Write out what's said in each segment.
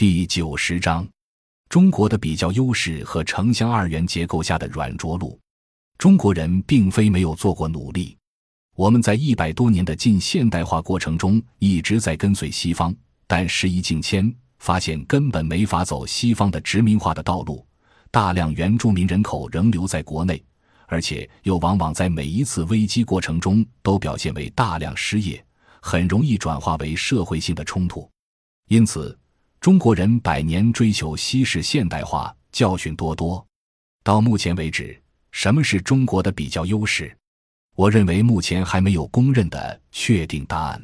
第九十章：中国的比较优势和城乡二元结构下的软着陆。中国人并非没有做过努力，我们在一百多年的近现代化过程中一直在跟随西方，但时移境迁，发现根本没法走西方的殖民化的道路。大量原住民人口仍留在国内，而且又往往在每一次危机过程中都表现为大量失业，很容易转化为社会性的冲突。因此。中国人百年追求西式现代化，教训多多。到目前为止，什么是中国的比较优势？我认为目前还没有公认的确定答案。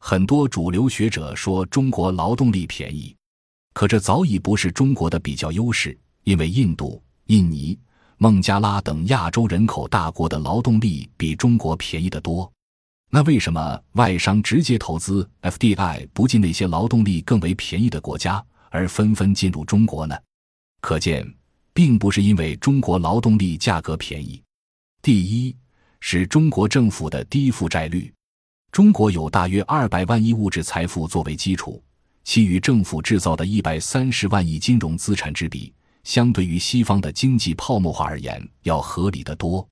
很多主流学者说中国劳动力便宜，可这早已不是中国的比较优势，因为印度、印尼、孟加拉等亚洲人口大国的劳动力比中国便宜得多。那为什么外商直接投资 FDI 不进那些劳动力更为便宜的国家，而纷纷进入中国呢？可见，并不是因为中国劳动力价格便宜。第一，是中国政府的低负债率。中国有大约二百万亿物质财富作为基础，其与政府制造的一百三十万亿金融资产之比，相对于西方的经济泡沫化而言，要合理的多。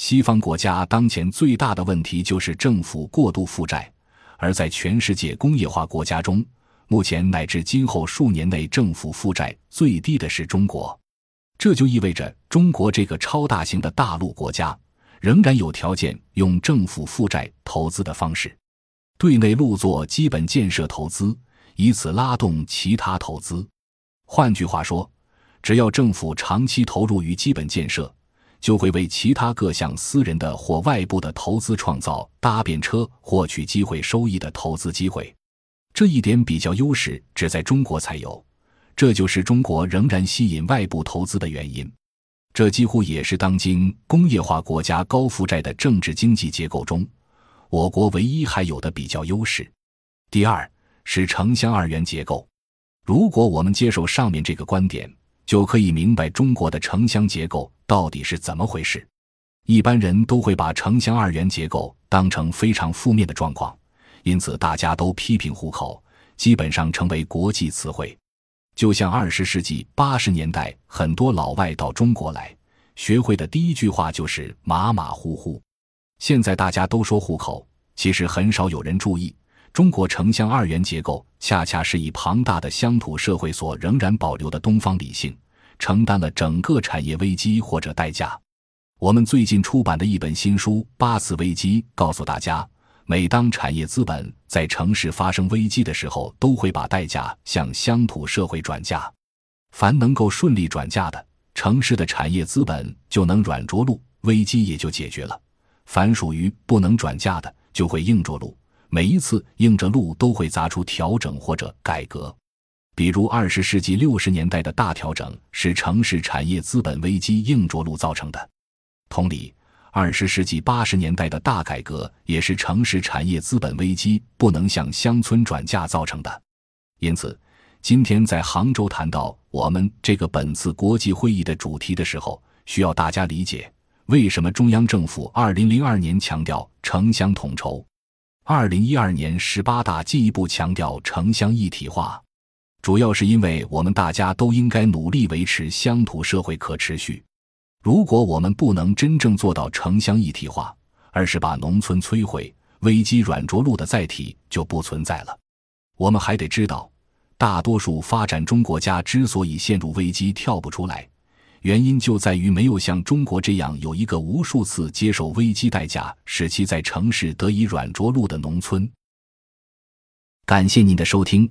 西方国家当前最大的问题就是政府过度负债，而在全世界工业化国家中，目前乃至今后数年内政府负债最低的是中国。这就意味着，中国这个超大型的大陆国家仍然有条件用政府负债投资的方式，对内陆做基本建设投资，以此拉动其他投资。换句话说，只要政府长期投入于基本建设。就会为其他各项私人的或外部的投资创造搭便车获取机会收益的投资机会，这一点比较优势只在中国才有，这就是中国仍然吸引外部投资的原因。这几乎也是当今工业化国家高负债的政治经济结构中，我国唯一还有的比较优势。第二是城乡二元结构，如果我们接受上面这个观点。就可以明白中国的城乡结构到底是怎么回事。一般人都会把城乡二元结构当成非常负面的状况，因此大家都批评户口，基本上成为国际词汇。就像二十世纪八十年代，很多老外到中国来，学会的第一句话就是马马虎虎。现在大家都说户口，其实很少有人注意。中国城乡二元结构，恰恰是以庞大的乡土社会所仍然保留的东方理性，承担了整个产业危机或者代价。我们最近出版的一本新书《八次危机》告诉大家，每当产业资本在城市发生危机的时候，都会把代价向乡土社会转嫁。凡能够顺利转嫁的，城市的产业资本就能软着陆，危机也就解决了；凡属于不能转嫁的，就会硬着陆。每一次硬着陆都会砸出调整或者改革，比如二十世纪六十年代的大调整是城市产业资本危机硬着陆造成的。同理，二十世纪八十年代的大改革也是城市产业资本危机不能向乡村转嫁造成的。因此，今天在杭州谈到我们这个本次国际会议的主题的时候，需要大家理解为什么中央政府二零零二年强调城乡统筹。二零一二年十八大进一步强调城乡一体化，主要是因为我们大家都应该努力维持乡土社会可持续。如果我们不能真正做到城乡一体化，而是把农村摧毁，危机软着陆的载体就不存在了。我们还得知道，大多数发展中国家之所以陷入危机跳不出来。原因就在于没有像中国这样有一个无数次接受危机代价，使其在城市得以软着陆的农村。感谢您的收听，